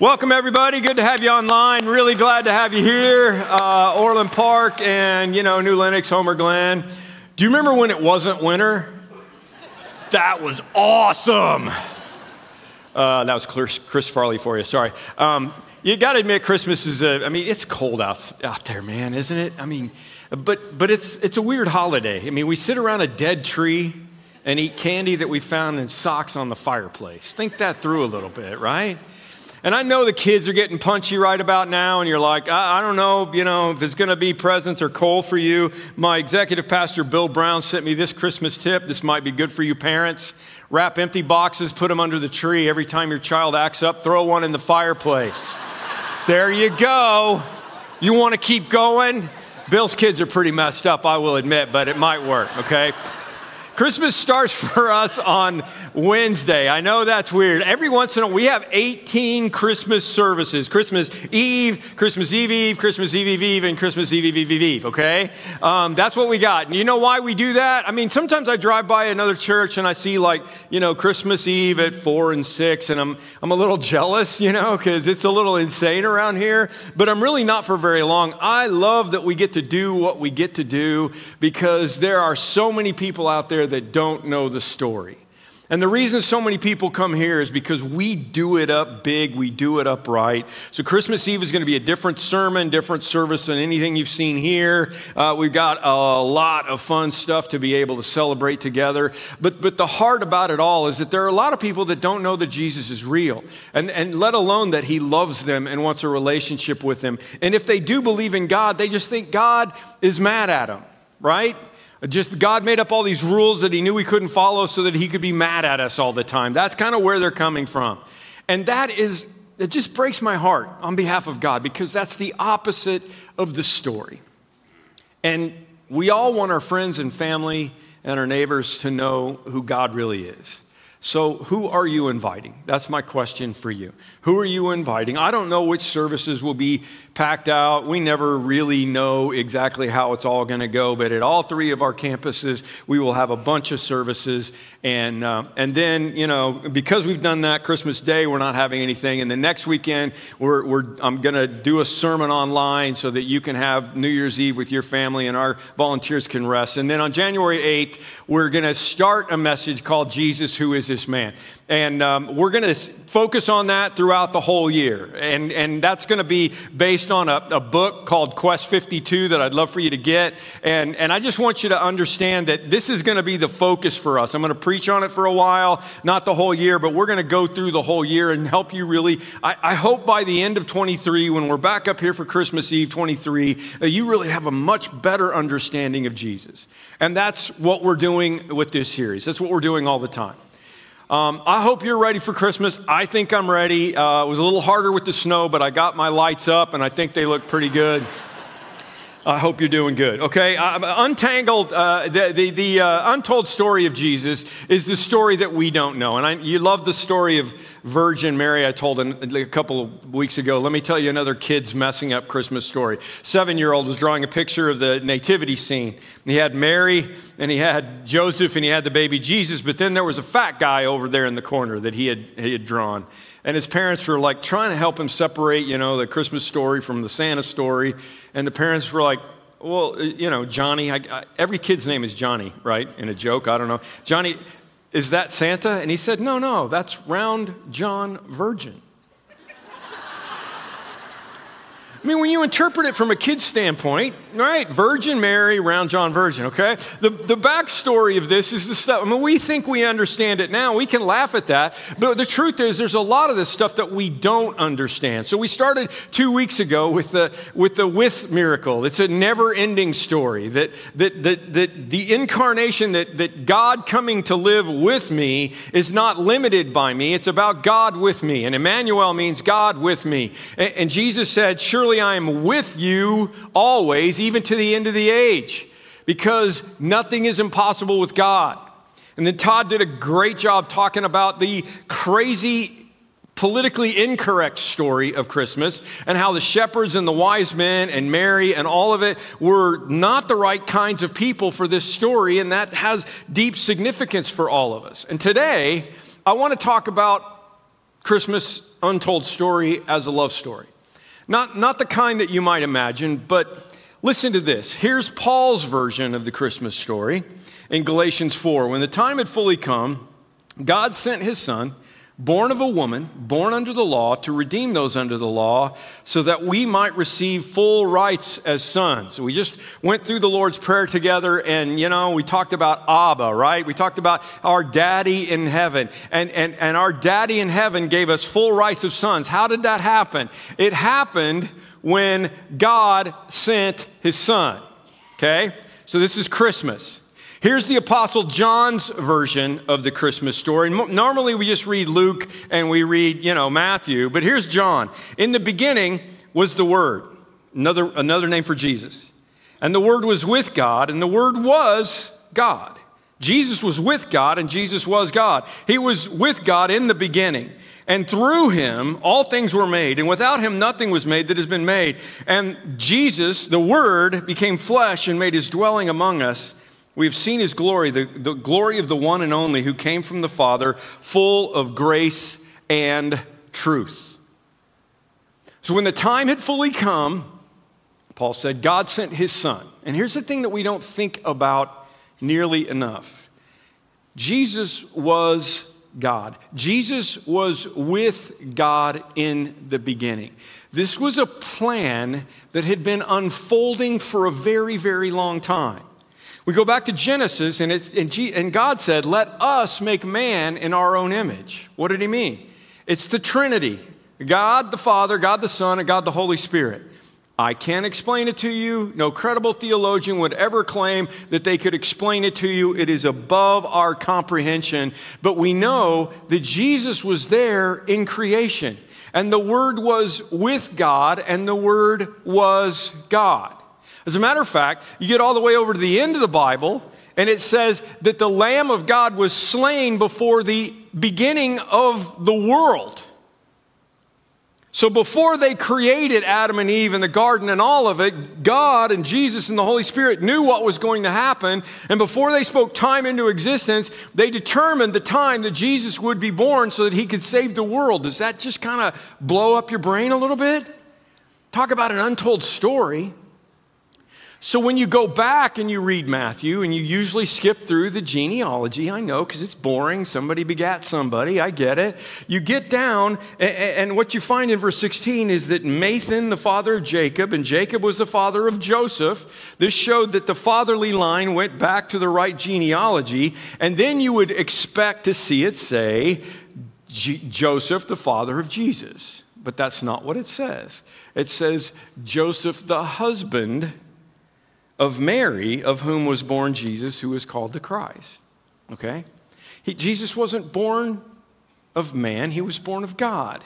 Welcome, everybody. Good to have you online. Really glad to have you here. Uh, Orland Park and, you know, New Lenox, Homer Glen. Do you remember when it wasn't winter? That was awesome. Uh, that was Chris Farley for you. Sorry. Um, you got to admit, Christmas is a, I mean, it's cold out, out there, man, isn't it? I mean, but, but it's, it's a weird holiday. I mean, we sit around a dead tree and eat candy that we found in socks on the fireplace. Think that through a little bit, right? And I know the kids are getting punchy right about now, and you're like, I, I don't know, you know, if it's going to be presents or coal for you. My executive pastor, Bill Brown, sent me this Christmas tip. This might be good for you parents. Wrap empty boxes, put them under the tree. Every time your child acts up, throw one in the fireplace. there you go. You want to keep going? Bill's kids are pretty messed up, I will admit, but it might work, okay? Christmas starts for us on Wednesday. I know that's weird. Every once in a while, we have 18 Christmas services Christmas Eve, Christmas Eve Eve, Christmas Eve Eve Eve, and Christmas Eve Eve Eve Eve, okay? Um, that's what we got. And you know why we do that? I mean, sometimes I drive by another church and I see, like, you know, Christmas Eve at 4 and 6, and I'm, I'm a little jealous, you know, because it's a little insane around here. But I'm really not for very long. I love that we get to do what we get to do because there are so many people out there that don't know the story. And the reason so many people come here is because we do it up big, we do it up right. So, Christmas Eve is going to be a different sermon, different service than anything you've seen here. Uh, we've got a lot of fun stuff to be able to celebrate together. But, but the heart about it all is that there are a lot of people that don't know that Jesus is real, and, and let alone that he loves them and wants a relationship with them. And if they do believe in God, they just think God is mad at them, right? Just God made up all these rules that he knew we couldn't follow so that he could be mad at us all the time. That's kind of where they're coming from. And that is, it just breaks my heart on behalf of God because that's the opposite of the story. And we all want our friends and family and our neighbors to know who God really is. So, who are you inviting? That's my question for you. Who are you inviting? I don't know which services will be packed out. We never really know exactly how it's all going to go, but at all three of our campuses, we will have a bunch of services. And, uh, and then, you know, because we've done that, Christmas Day, we're not having anything. And the next weekend, we're, we're, I'm going to do a sermon online so that you can have New Year's Eve with your family and our volunteers can rest. And then on January 8th, we're going to start a message called Jesus, Who is This Man? And um, we're going to focus on that throughout the whole year. And, and that's going to be based on a, a, book called Quest 52 that I'd love for you to get. And, and I just want you to understand that this is going to be the focus for us. I'm going to preach on it for a while, not the whole year, but we're going to go through the whole year and help you really. I, I hope by the end of 23, when we're back up here for Christmas Eve 23, uh, you really have a much better understanding of Jesus. And that's what we're doing with this series. That's what we're doing all the time. Um, I hope you're ready for Christmas. I think I'm ready. Uh, it was a little harder with the snow, but I got my lights up and I think they look pretty good. I hope you're doing good. Okay, uh, untangled. Uh, the the, the uh, untold story of Jesus is the story that we don't know, and I, you love the story of Virgin Mary. I told a couple of weeks ago. Let me tell you another kid's messing up Christmas story. Seven year old was drawing a picture of the nativity scene. He had Mary, and he had Joseph, and he had the baby Jesus. But then there was a fat guy over there in the corner that he had he had drawn. And his parents were like trying to help him separate, you know, the Christmas story from the Santa story. And the parents were like, well, uh, you know, Johnny, I, I, every kid's name is Johnny, right? In a joke, I don't know. Johnny, is that Santa? And he said, no, no, that's round John Virgin. I mean, when you interpret it from a kid's standpoint, right? Virgin Mary, round John Virgin, okay? The, the backstory of this is the stuff, I mean, we think we understand it now. We can laugh at that. But the truth is, there's a lot of this stuff that we don't understand. So we started two weeks ago with the, with the with miracle. It's a never ending story that, that, that, that the incarnation, that, that God coming to live with me is not limited by me. It's about God with me. And Emmanuel means God with me. And, and Jesus said, Surely Surely I am with you always, even to the end of the age, because nothing is impossible with God. And then Todd did a great job talking about the crazy politically incorrect story of Christmas and how the shepherds and the wise men and Mary and all of it were not the right kinds of people for this story, and that has deep significance for all of us. And today, I want to talk about Christmas untold story as a love story. Not, not the kind that you might imagine, but listen to this. Here's Paul's version of the Christmas story in Galatians 4. When the time had fully come, God sent his son born of a woman, born under the law, to redeem those under the law, so that we might receive full rights as sons. We just went through the Lord's Prayer together, and you know, we talked about Abba, right? We talked about our daddy in heaven, and, and, and our daddy in heaven gave us full rights of sons. How did that happen? It happened when God sent his son, okay? So this is Christmas. Here's the Apostle John's version of the Christmas story. Normally we just read Luke and we read, you know, Matthew, but here's John. In the beginning was the Word, another, another name for Jesus. And the Word was with God, and the Word was God. Jesus was with God, and Jesus was God. He was with God in the beginning. And through him, all things were made. And without him, nothing was made that has been made. And Jesus, the Word, became flesh and made his dwelling among us. We have seen his glory, the, the glory of the one and only who came from the Father, full of grace and truth. So when the time had fully come, Paul said, God sent his son. And here's the thing that we don't think about nearly enough Jesus was God. Jesus was with God in the beginning. This was a plan that had been unfolding for a very, very long time. We go back to Genesis, and, and, G, and God said, Let us make man in our own image. What did he mean? It's the Trinity God the Father, God the Son, and God the Holy Spirit. I can't explain it to you. No credible theologian would ever claim that they could explain it to you. It is above our comprehension. But we know that Jesus was there in creation, and the Word was with God, and the Word was God. As a matter of fact, you get all the way over to the end of the Bible, and it says that the Lamb of God was slain before the beginning of the world. So before they created Adam and Eve and the garden and all of it, God and Jesus and the Holy Spirit knew what was going to happen. And before they spoke time into existence, they determined the time that Jesus would be born so that he could save the world. Does that just kind of blow up your brain a little bit? Talk about an untold story. So when you go back and you read Matthew, and you usually skip through the genealogy, I know because it's boring. Somebody begat somebody, I get it. You get down, and what you find in verse 16 is that Matthan, the father of Jacob, and Jacob was the father of Joseph. This showed that the fatherly line went back to the right genealogy, and then you would expect to see it say, Joseph, the father of Jesus. But that's not what it says. It says, Joseph, the husband of Mary, of whom was born Jesus, who is called the Christ. Okay? He, Jesus wasn't born of man, he was born of God.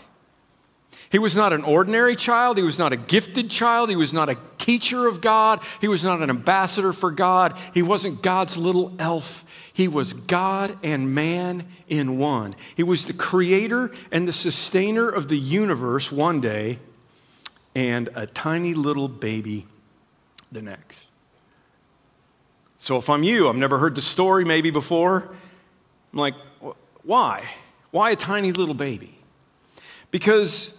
He was not an ordinary child. He was not a gifted child. He was not a teacher of God. He was not an ambassador for God. He wasn't God's little elf. He was God and man in one. He was the creator and the sustainer of the universe one day, and a tiny little baby the next. So if I'm you, I've never heard the story maybe before. I'm like, why? Why a tiny little baby? Because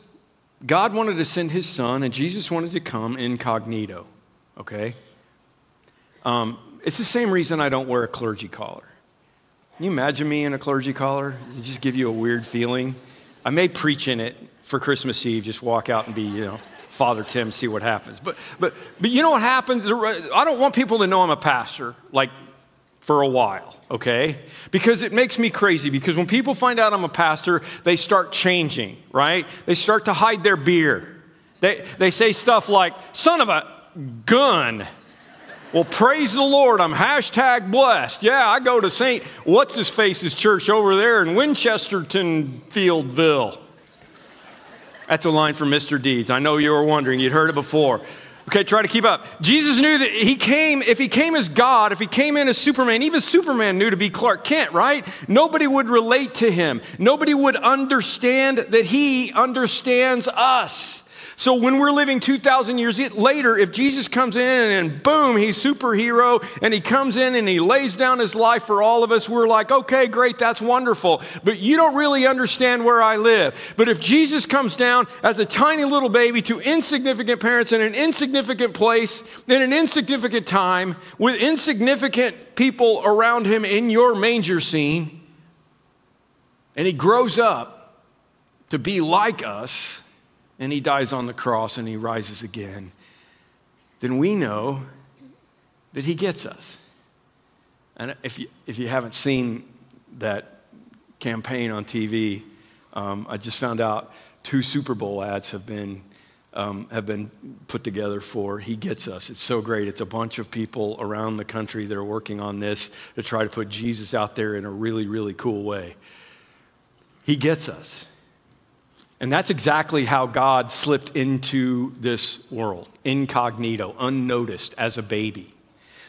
God wanted to send his son, and Jesus wanted to come incognito, okay? Um, it's the same reason I don't wear a clergy collar. Can you imagine me in a clergy collar? It just give you a weird feeling? I may preach in it for Christmas Eve, just walk out and be, you know. Father Tim, see what happens. But, but, but you know what happens? I don't want people to know I'm a pastor, like for a while, okay? Because it makes me crazy. Because when people find out I'm a pastor, they start changing, right? They start to hide their beard. They, they say stuff like, son of a gun. Well, praise the Lord, I'm hashtag blessed. Yeah, I go to St. What's His Face's church over there in Winchesterton Fieldville. That's a line from Mr. Deeds. I know you were wondering, you'd heard it before. Okay, try to keep up. Jesus knew that he came, if he came as God, if he came in as Superman, even Superman knew to be Clark Kent, right? Nobody would relate to him. Nobody would understand that he understands us. So when we're living 2,000 years later, if Jesus comes in and boom, he's superhero and he comes in and he lays down his life for all of us, we're like, okay, great, that's wonderful. But you don't really understand where I live. But if Jesus comes down as a tiny little baby to insignificant parents in an insignificant place, in an insignificant time, with insignificant people around him in your manger scene, and he grows up to be like us, and he dies on the cross and he rises again, then we know that he gets us. And if you, if you haven't seen that campaign on TV, um, I just found out two Super Bowl ads have been, um, have been put together for He Gets Us. It's so great. It's a bunch of people around the country that are working on this to try to put Jesus out there in a really, really cool way. He gets us. And that's exactly how God slipped into this world, incognito, unnoticed as a baby.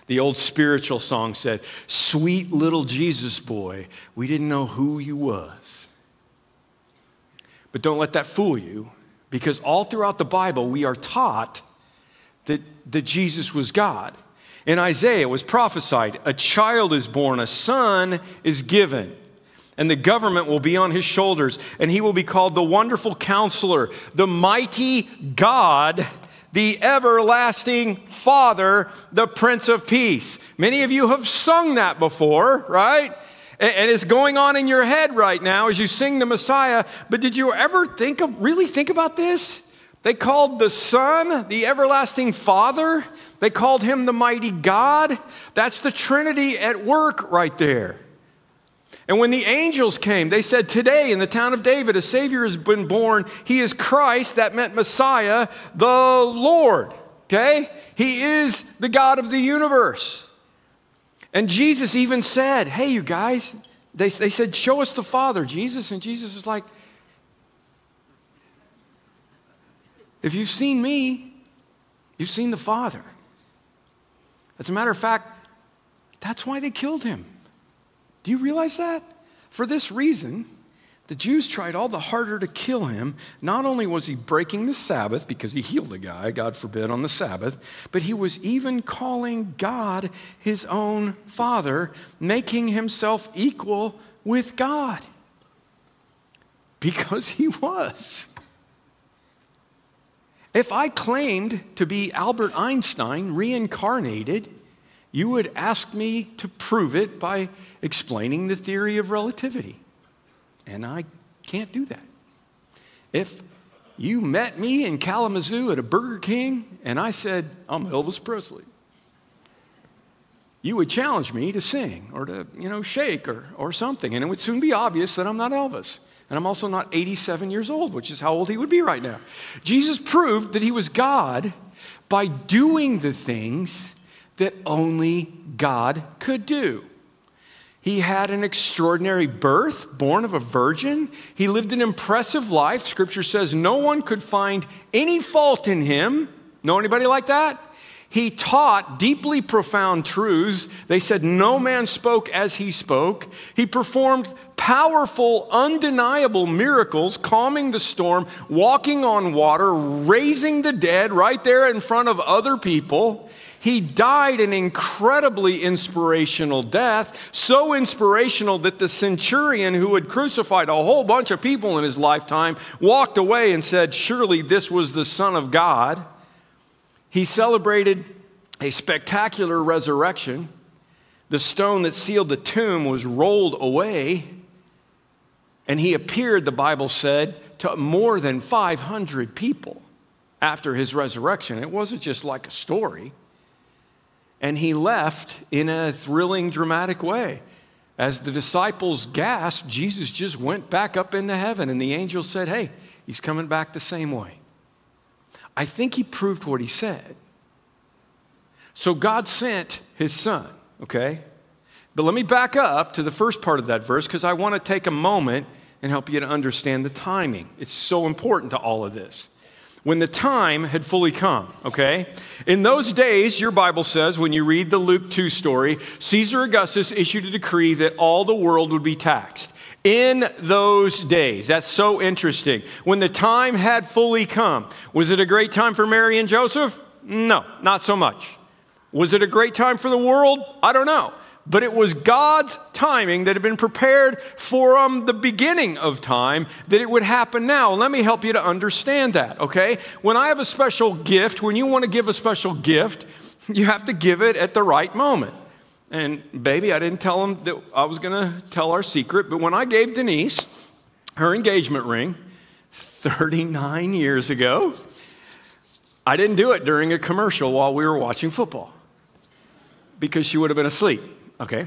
The old spiritual song said, Sweet little Jesus boy, we didn't know who you was. But don't let that fool you, because all throughout the Bible, we are taught that, that Jesus was God. In Isaiah, it was prophesied, a child is born, a son is given and the government will be on his shoulders, and he will be called the Wonderful Counselor, the Mighty God, the Everlasting Father, the Prince of Peace. Many of you have sung that before, right? And it's going on in your head right now as you sing the Messiah. But did you ever think of, really think about this? They called the Son the Everlasting Father. They called him the Mighty God. That's the Trinity at work right there. And when the angels came, they said, Today in the town of David, a Savior has been born. He is Christ, that meant Messiah, the Lord. Okay? He is the God of the universe. And Jesus even said, Hey, you guys, they, they said, Show us the Father, Jesus. And Jesus is like, If you've seen me, you've seen the Father. As a matter of fact, that's why they killed him. Do you realize that? For this reason, the Jews tried all the harder to kill him. Not only was he breaking the Sabbath because he healed a guy, God forbid, on the Sabbath, but he was even calling God his own father, making himself equal with God. Because he was. If I claimed to be Albert Einstein reincarnated, you would ask me to prove it by explaining the theory of relativity. And I can't do that. If you met me in Kalamazoo at a Burger King and I said, I'm Elvis Presley, you would challenge me to sing or to, you know, shake or, or something. And it would soon be obvious that I'm not Elvis. And I'm also not 87 years old, which is how old he would be right now. Jesus proved that he was God by doing the things that only God could do. He had an extraordinary birth, born of a virgin. He lived an impressive life. Scripture says no one could find any fault in him. Know anybody like that? He taught deeply profound truths. They said no man spoke as he spoke. He performed powerful, undeniable miracles, calming the storm, walking on water, raising the dead right there in front of other people. He died an incredibly inspirational death, so inspirational that the centurion who had crucified a whole bunch of people in his lifetime walked away and said, Surely this was the Son of God. He celebrated a spectacular resurrection. The stone that sealed the tomb was rolled away, and he appeared, the Bible said, to more than 500 people after his resurrection. It wasn't just like a story and he left in a thrilling, dramatic way. As the disciples gasped, Jesus just went back up into heaven, and the angel said, Hey, he's coming back the same way. I think he proved what he said. So God sent his son, okay? But let me back up to the first part of that verse because I want to take a moment and help you to understand the timing. It's so important to all of this when the time had fully come, okay? In those days, your Bible says, when you read the Luke 2 story, Caesar Augustus issued a decree that all the world would be taxed. In those days, that's so interesting. When the time had fully come, was it a great time for Mary and Joseph? No, not so much. Was it a great time for the world? I don't know. But it was God's timing that had been prepared from um, the beginning of time that it would happen now. Let me help you to understand that, okay? When I have a special gift, when you want to give a special gift, you have to give it at the right moment. And baby, I didn't tell him that I was going to tell our secret, but when I gave Denise her engagement ring 39 years ago, I didn't do it during a commercial while we were watching football because she would have been asleep okay?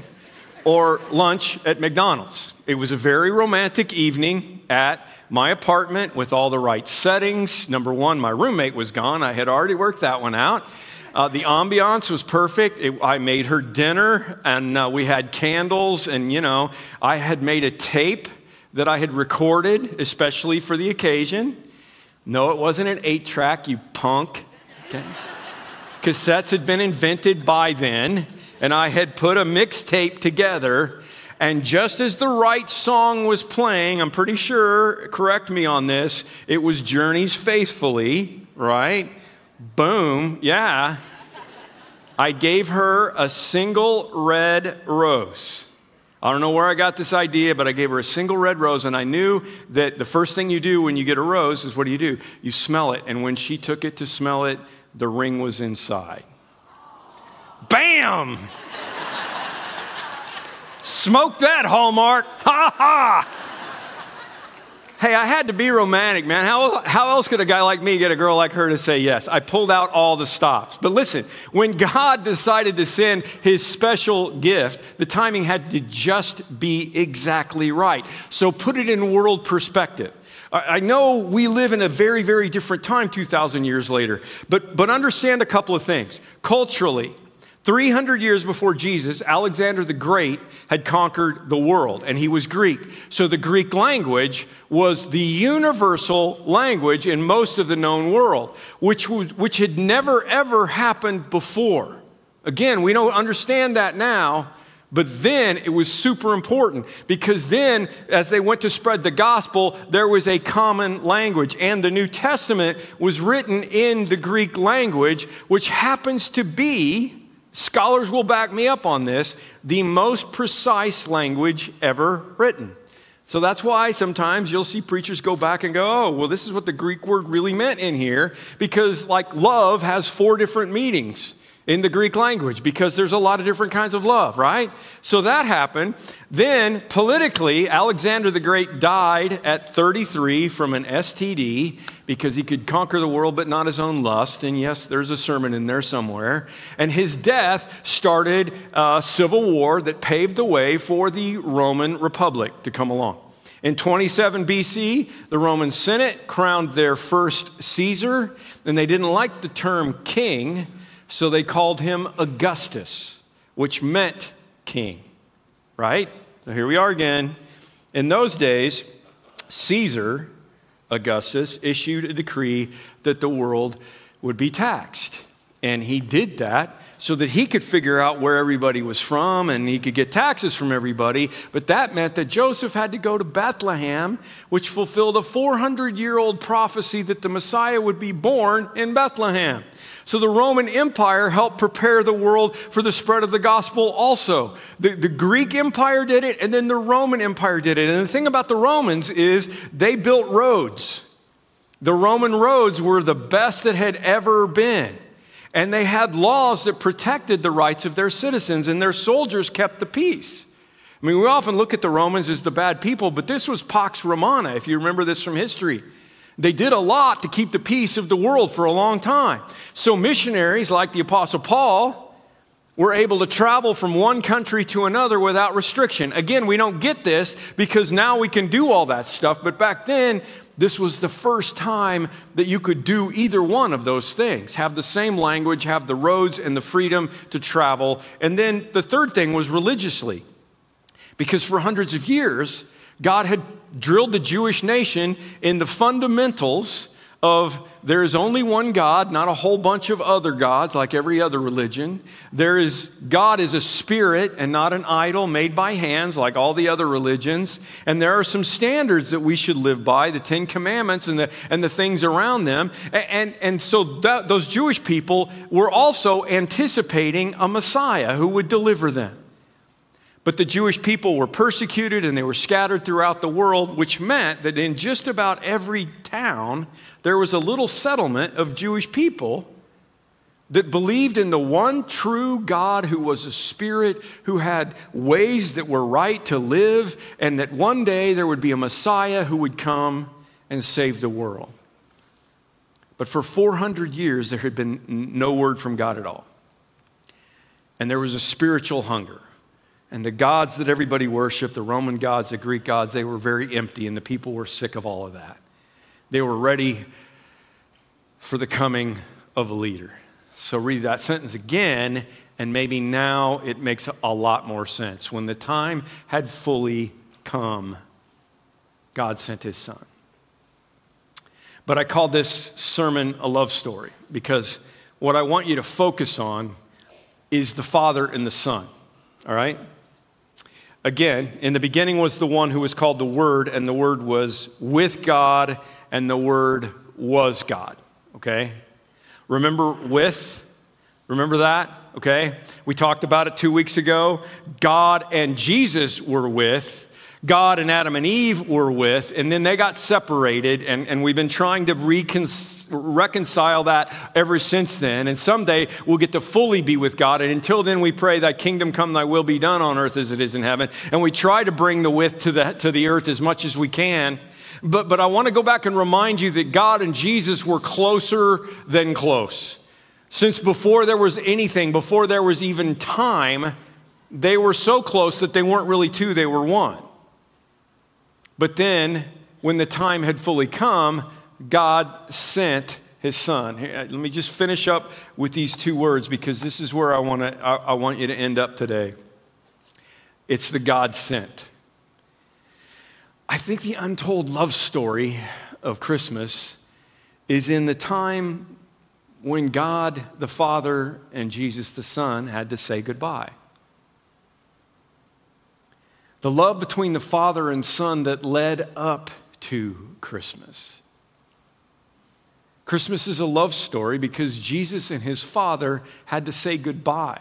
Or lunch at McDonald's. It was a very romantic evening at my apartment with all the right settings. Number one, my roommate was gone. I had already worked that one out. Uh, the ambiance was perfect. It, I made her dinner, and uh, we had candles, and you know, I had made a tape that I had recorded especially for the occasion. No, it wasn't an eight track, you punk. Okay. Cassettes had been invented by then and I had put a mixtape together. And just as the right song was playing, I'm pretty sure, correct me on this, it was Journey's Faithfully, right? Boom, yeah. I gave her a single red rose. I don't know where I got this idea, but I gave her a single red rose, and I knew that the first thing you do when you get a rose is what do you do? You smell it. And when she took it to smell it, the ring was inside. Bam! Smoke that, Hallmark. Ha ha! Hey, I had to be romantic, man. How, how else could a guy like me get a girl like her to say yes? I pulled out all the stops. But listen, when God decided to send his special gift, the timing had to just be exactly right. So put it in world perspective. I know we live in a very, very different time 2,000 years later, but, but understand a couple of things. Culturally, 300 years before Jesus, Alexander the Great had conquered the world, and he was Greek. So the Greek language was the universal language in most of the known world, which, which had never, ever happened before. Again, we don't understand that now, but then it was super important because then, as they went to spread the gospel, there was a common language. And the New Testament was written in the Greek language, which happens to be scholars will back me up on this, the most precise language ever written. So that's why sometimes you'll see preachers go back and go, oh, well, this is what the Greek word really meant in here, because like love has four different meanings in the Greek language because there's a lot of different kinds of love, right? So that happened. Then, politically, Alexander the Great died at 33 from an STD because he could conquer the world but not his own lust. And yes, there's a sermon in there somewhere. And his death started a civil war that paved the way for the Roman Republic to come along. In 27 BC, the Roman Senate crowned their first Caesar, and they didn't like the term king. So they called him Augustus, which meant king, right? So here we are again. In those days, Caesar, Augustus, issued a decree that the world would be taxed. And he did that so that he could figure out where everybody was from and he could get taxes from everybody. But that meant that Joseph had to go to Bethlehem, which fulfilled a 400 year old prophecy that the Messiah would be born in Bethlehem. So the Roman Empire helped prepare the world for the spread of the gospel also. The, the Greek Empire did it, and then the Roman Empire did it. And the thing about the Romans is they built roads. The Roman roads were the best that had ever been. And they had laws that protected the rights of their citizens, and their soldiers kept the peace. I mean, we often look at the Romans as the bad people, but this was Pax Romana, if you remember this from history. They did a lot to keep the peace of the world for a long time. So, missionaries like the Apostle Paul were able to travel from one country to another without restriction. Again, we don't get this because now we can do all that stuff, but back then, this was the first time that you could do either one of those things have the same language, have the roads and the freedom to travel. And then the third thing was religiously, because for hundreds of years, God had drilled the Jewish nation in the fundamentals of there is only one God, not a whole bunch of other gods like every other religion. There is God is a spirit and not an idol made by hands like all the other religions. And there are some standards that we should live by, the Ten Commandments and the, and the things around them. And, and, and so that, those Jewish people were also anticipating a Messiah who would deliver them. But the Jewish people were persecuted and they were scattered throughout the world, which meant that in just about every town, there was a little settlement of Jewish people that believed in the one true God who was a spirit, who had ways that were right to live, and that one day there would be a Messiah who would come and save the world. But for 400 years, there had been no word from God at all. And there was a spiritual hunger. And the gods that everybody worshiped, the Roman gods, the Greek gods, they were very empty, and the people were sick of all of that. They were ready for the coming of a leader. So read that sentence again, and maybe now it makes a lot more sense. When the time had fully come, God sent his son. But I called this sermon a love story because what I want you to focus on is the Father and the Son, all right? Again, in the beginning was the one who was called the Word, and the Word was with God, and the Word was God. Okay? Remember with? Remember that? Okay? We talked about it two weeks ago. God and Jesus were with. God and Adam and Eve were with, and then they got separated, and, and we've been trying to reconcile reconcile that ever since then. And someday we'll get to fully be with God. And until then, we pray, Thy kingdom come, Thy will be done on earth as it is in heaven. And we try to bring the with to the, to the earth as much as we can. But, but I want to go back and remind you that God and Jesus were closer than close. Since before there was anything, before there was even time, they were so close that they weren't really two, they were one. But then, when the time had fully come, God sent his son. Uh, let me just finish up with these two words because this is where I, wanna, I, I want you to end up today. It's the God sent. I think the untold love story of Christmas is in the time when God the Father and Jesus the Son had to say goodbye. The love between the Father and Son that led up to Christmas. Christmas is a love story because Jesus and his Father had to say goodbye.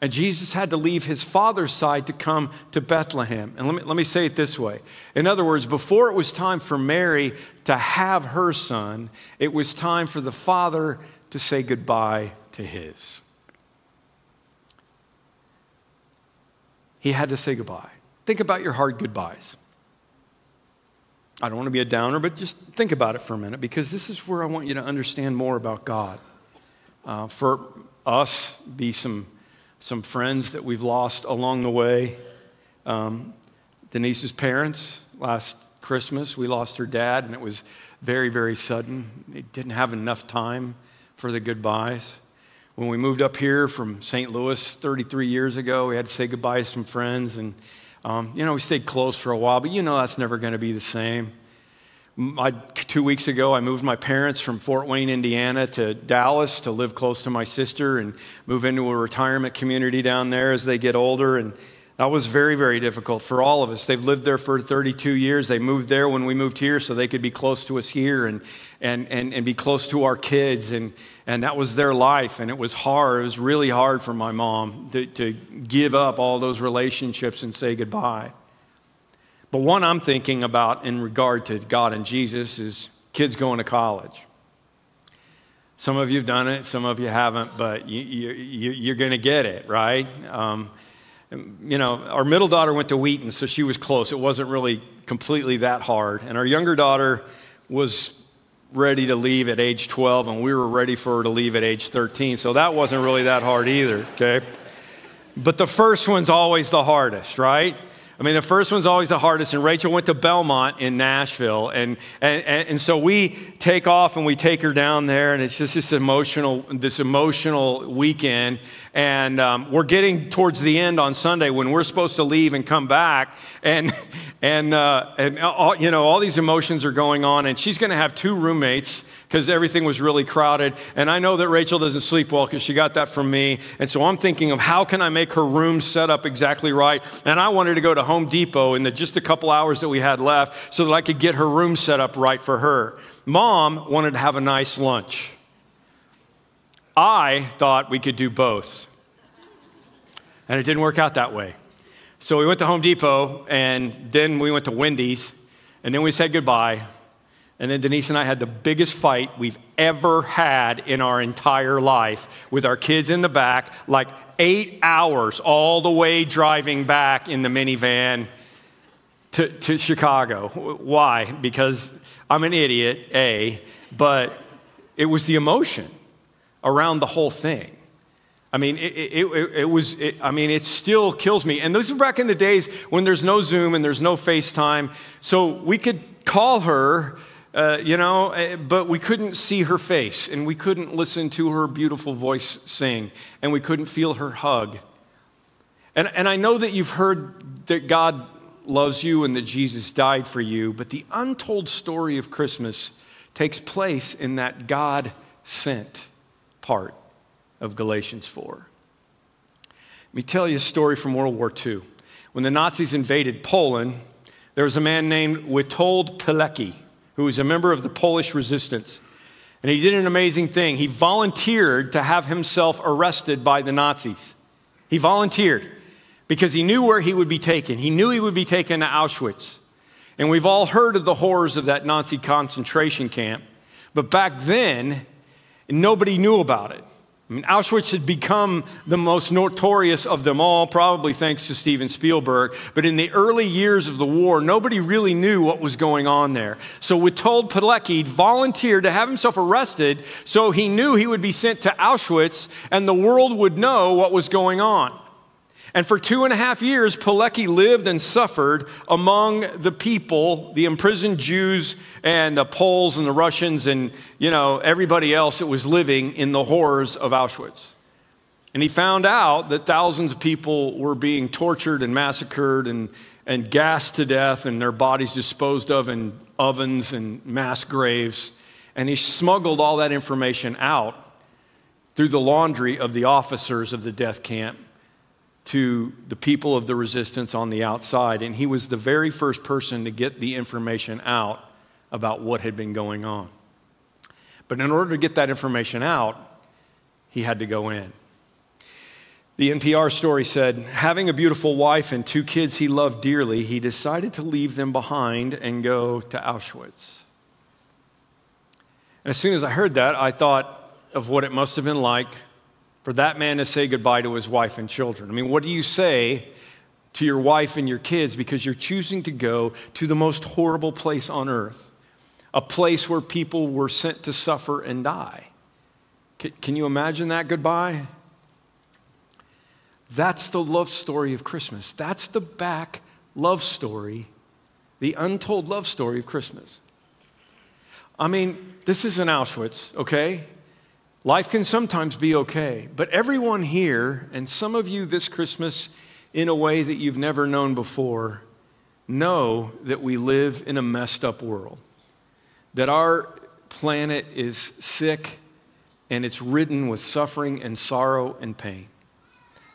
And Jesus had to leave his father's side to come to Bethlehem. And let me, let me say it this way. In other words, before it was time for Mary to have her son, it was time for the father to say goodbye to his. He had to say goodbye. Think about your hard goodbyes. I don't want to be a downer, but just think about it for a minute because this is where I want you to understand more about God. Uh, for us, be some, some friends that we've lost along the way. Um, Denise's parents, last Christmas, we lost her dad, and it was very, very sudden. They didn't have enough time for the goodbyes. When we moved up here from St. Louis 33 years ago, we had to say goodbye to some friends, and um, you know, we stayed close for a while, but you know that's never going to be the same. I, two weeks ago, I moved my parents from Fort Wayne, Indiana to Dallas to live close to my sister and move into a retirement community down there as they get older. And that was very, very difficult for all of us. They've lived there for 32 years. They moved there when we moved here so they could be close to us here and, and, and, and be close to our kids. And, and that was their life. And it was hard. It was really hard for my mom to, to give up all those relationships and say goodbye. But one I'm thinking about in regard to God and Jesus is kids going to college. Some of you have done it, some of you haven't, but you, you, you're going to get it, right? Um, you know, our middle daughter went to Wheaton, so she was close. It wasn't really completely that hard. And our younger daughter was ready to leave at age 12, and we were ready for her to leave at age 13. So that wasn't really that hard either, okay? But the first one's always the hardest, right? I mean, the first one's always the hardest, and Rachel went to Belmont in Nashville. And, and, and, so we take off and we take her down there, and it's just this emotional, this emotional weekend. And um, we're getting towards the end on Sunday when we're supposed to leave and come back. And, And, uh, and all, you know, all these emotions are going on, and she's going to have two roommates because everything was really crowded. And I know that Rachel doesn't sleep well because she got that from me. And so I'm thinking of how can I make her room set up exactly right. And I wanted to go to Home Depot in the just a couple hours that we had left so that I could get her room set up right for her. Mom wanted to have a nice lunch. I thought we could do both. And it didn't work out that way. So we went to Home Depot, and then we went to Wendy's, and then we said goodbye. And then Denise and I had the biggest fight we've ever had in our entire life with our kids in the back, like eight hours all the way driving back in the minivan to, to Chicago. Why? Because I'm an idiot, A, but it was the emotion around the whole thing. I mean, it, it, it, it was, I mean, it still kills me. And those are back in the days when there's no Zoom and there's no FaceTime. So we could call her, uh, you know, eh, but we couldn't see her face and we couldn't listen to her beautiful voice sing and we couldn't feel her hug. And, and I know that you've heard that God loves you and that Jesus died for you, but the untold story of Christmas takes place in that God sent part of Galatians 4. Let me tell you a story from World War II. When the Nazis invaded Poland, there was a man named Witold Pilecki, who was a member of the Polish resistance. And he did an amazing thing. He volunteered to have himself arrested by the Nazis. He volunteered because he knew where he would be taken. He knew he would be taken to Auschwitz. And we've all heard of the horrors of that Nazi concentration camp. But back then, nobody knew about it. I mean, Auschwitz had become the most notorious of them all, probably thanks to Steven Spielberg. But in the early years of the war, nobody really knew what was going on there. So Witold Pilecki volunteered to have himself arrested so he knew he would be sent to Auschwitz and the world would know what was going on. And for two and a half years, Pilecki lived and suffered among the people, the imprisoned Jews and the Poles and the Russians and, you know, everybody else that was living in the horrors of Auschwitz. And he found out that thousands of people were being tortured and massacred and, and gassed to death and their bodies disposed of in ovens and mass graves. And he smuggled all that information out through the laundry of the officers of the death camp to the people of the resistance on the outside. And he was the very first person to get the information out about what had been going on. But in order to get that information out, he had to go in. The NPR story said, having a beautiful wife and two kids he loved dearly, he decided to leave them behind and go to Auschwitz. And as soon as I heard that, I thought of what it must have been like for that man to say goodbye to his wife and children. I mean, what do you say to your wife and your kids because you're choosing to go to the most horrible place on earth, a place where people were sent to suffer and die? Can you imagine that goodbye? That's the love story of Christmas. That's the back love story, the untold love story of Christmas. I mean, this isn't Auschwitz, okay? Life can sometimes be okay, but everyone here, and some of you this Christmas in a way that you've never known before, know that we live in a messed up world, that our planet is sick and it's ridden with suffering and sorrow and pain.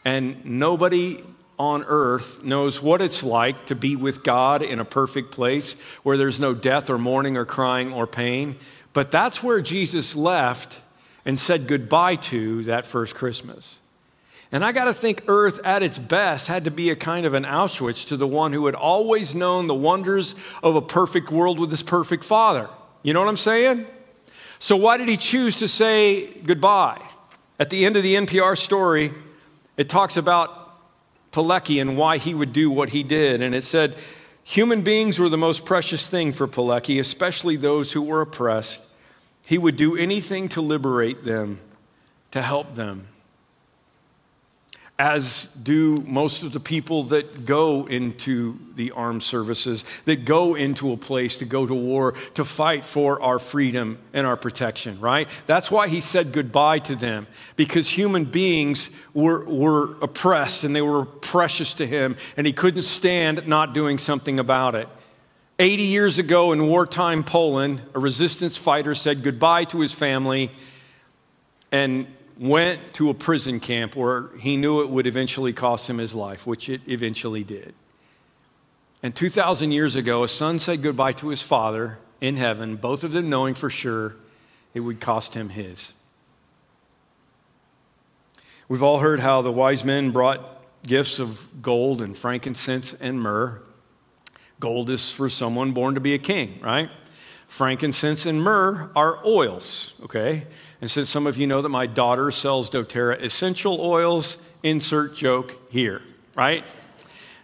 And nobody on earth knows what it's like to be with God in a perfect place where there's no death or mourning or crying or pain. But that's where Jesus left and said goodbye to that first Christmas. And I got to think Earth at its best had to be a kind of an Auschwitz to the one who had always known the wonders of a perfect world with his perfect father. You know what I'm saying? So, why did he choose to say goodbye? At the end of the NPR story, it talks about Pilecki and why he would do what he did. And it said, Human beings were the most precious thing for Pilecki, especially those who were oppressed. He would do anything to liberate them, to help them. as do most of the people that go into the armed services, that go into a place to go to war to fight for our freedom and our protection, right? That's why he said goodbye to them, because human beings were, were oppressed and they were precious to him, and he couldn't stand not doing something about it. 80 years ago in wartime Poland, a resistance fighter said goodbye to his family and went to a prison camp where he knew it would eventually cost him his life, which it eventually did. And 2,000 years ago, a son said goodbye to his father in heaven, both of them knowing for sure it would cost him his. We've all heard how the wise men brought gifts of gold and frankincense and myrrh. Gold is for someone born to be a king, right? Frankincense and myrrh are oils, okay? And since some of you know that my daughter sells doTERRA essential oils, insert joke here, right?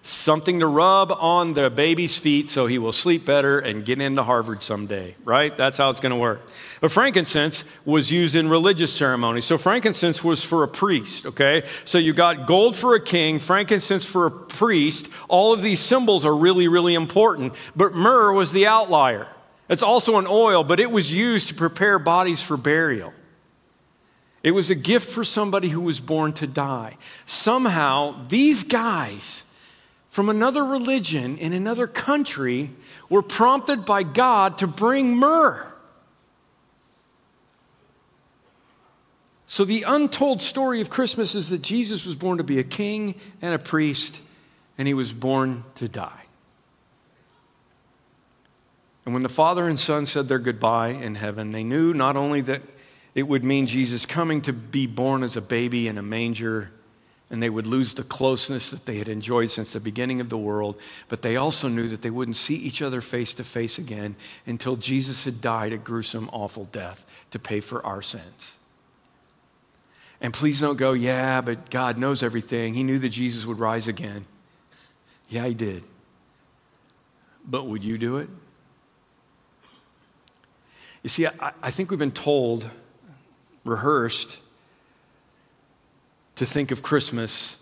Something to rub on the baby's feet so he will sleep better and get into Harvard someday, right? That's how it's going to work. But frankincense was used in religious ceremonies. So frankincense was for a priest, okay? So you got gold for a king, frankincense for a priest. All of these symbols are really, really important. But myrrh was the outlier. It's also an oil, but it was used to prepare bodies for burial. It was a gift for somebody who was born to die. Somehow, these guys from another religion in another country were prompted by God to bring myrrh. So, the untold story of Christmas is that Jesus was born to be a king and a priest, and he was born to die. And when the Father and Son said their goodbye in heaven, they knew not only that it would mean Jesus coming to be born as a baby in a manger, and they would lose the closeness that they had enjoyed since the beginning of the world, but they also knew that they wouldn't see each other face to face again until Jesus had died a gruesome, awful death to pay for our sins. And please don't go, yeah, but God knows everything. He knew that Jesus would rise again. Yeah, He did. But would you do it? You see, I, I think we've been told, rehearsed, to think of Christmas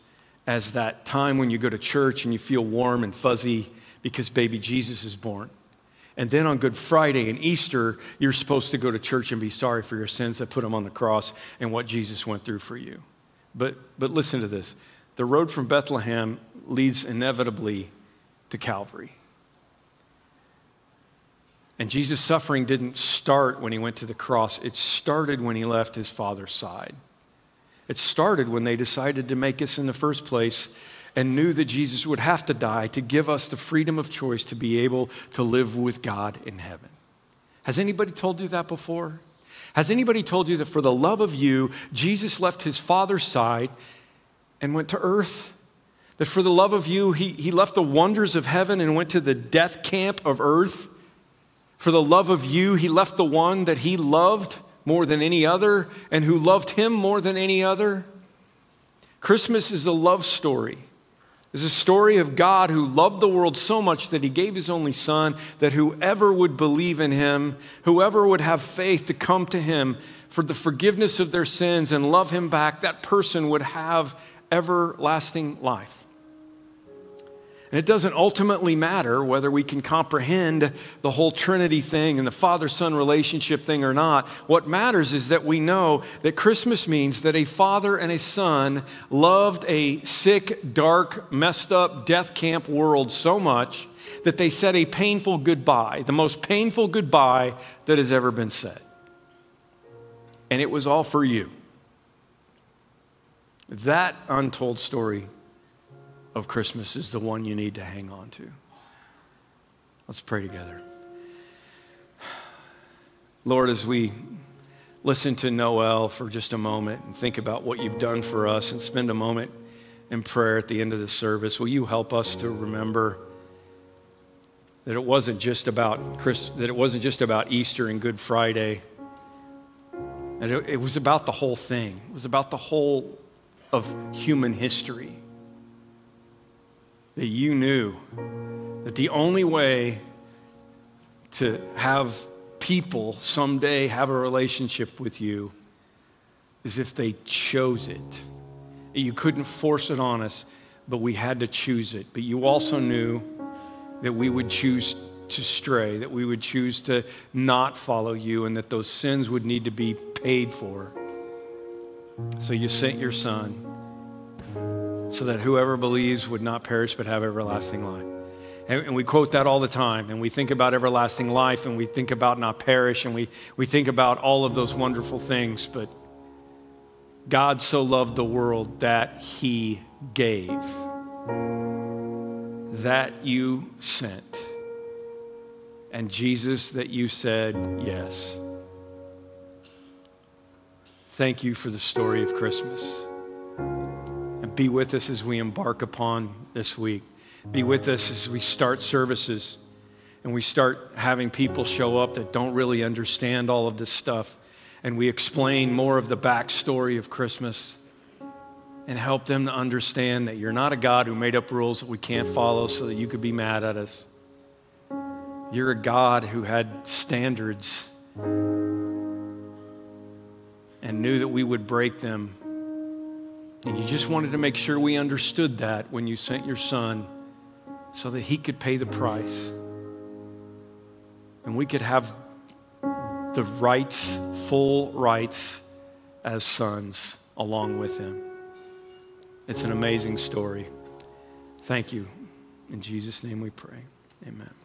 as that time when you go to church and you feel warm and fuzzy because baby Jesus is born. And then on Good Friday and Easter, you're supposed to go to church and be sorry for your sins that put him on the cross and what Jesus went through for you. But, but listen to this the road from Bethlehem leads inevitably to Calvary. And Jesus' suffering didn't start when he went to the cross, it started when he left his Father's side. It started when they decided to make us in the first place and knew that Jesus would have to die to give us the freedom of choice to be able to live with God in heaven. Has anybody told you that before? Has anybody told you that for the love of you, Jesus left his Father's side and went to earth? That for the love of you, he, he left the wonders of heaven and went to the death camp of earth? For the love of you, he left the one that he loved more than any other and who loved him more than any other. Christmas is a love story. It's a story of God who loved the world so much that he gave his only son, that whoever would believe in him, whoever would have faith to come to him for the forgiveness of their sins and love him back, that person would have everlasting life. And it doesn't ultimately matter whether we can comprehend the whole Trinity thing and the father son relationship thing or not. What matters is that we know that Christmas means that a father and a son loved a sick, dark, messed up death camp world so much that they said a painful goodbye, the most painful goodbye that has ever been said. And it was all for you. That untold story of Christmas is the one you need to hang on to. Let's pray together. Lord, as we listen to Noel for just a moment and think about what you've done for us and spend a moment in prayer at the end of the service, will you help us to remember that it wasn't just about Chris, that it wasn't just about Easter and Good Friday. That it, it was about the whole thing. It was about the whole of human history that you knew that the only way to have people someday have a relationship with you is if they chose it You couldn't force it on us, but we had to choose it. But you also knew that we would choose to stray, that we would choose to not follow you, and that those sins would need to be paid for. So you sent your son so that whoever believes would not perish but have everlasting life. And, and, we quote that all the time. And we think about everlasting life and we think about not perish and we, we think about all of those wonderful things. But God so loved the world that he gave, that you sent, and Jesus that you said yes. Thank you for the story of Christmas. Be with us as we embark upon this week. Be with us as we start services and we start having people show up that don't really understand all of this stuff. And we explain more of the backstory of Christmas and help them to understand that you're not a God who made up rules that we can't follow so that you could be mad at us. You're a God who had standards and knew that we would break them. And you just wanted to make sure we understood that when you sent your son so that he could pay the price. And we could have the rights, full rights as sons along with him. It's an amazing story. Thank you. In Jesus' name we pray. Amen.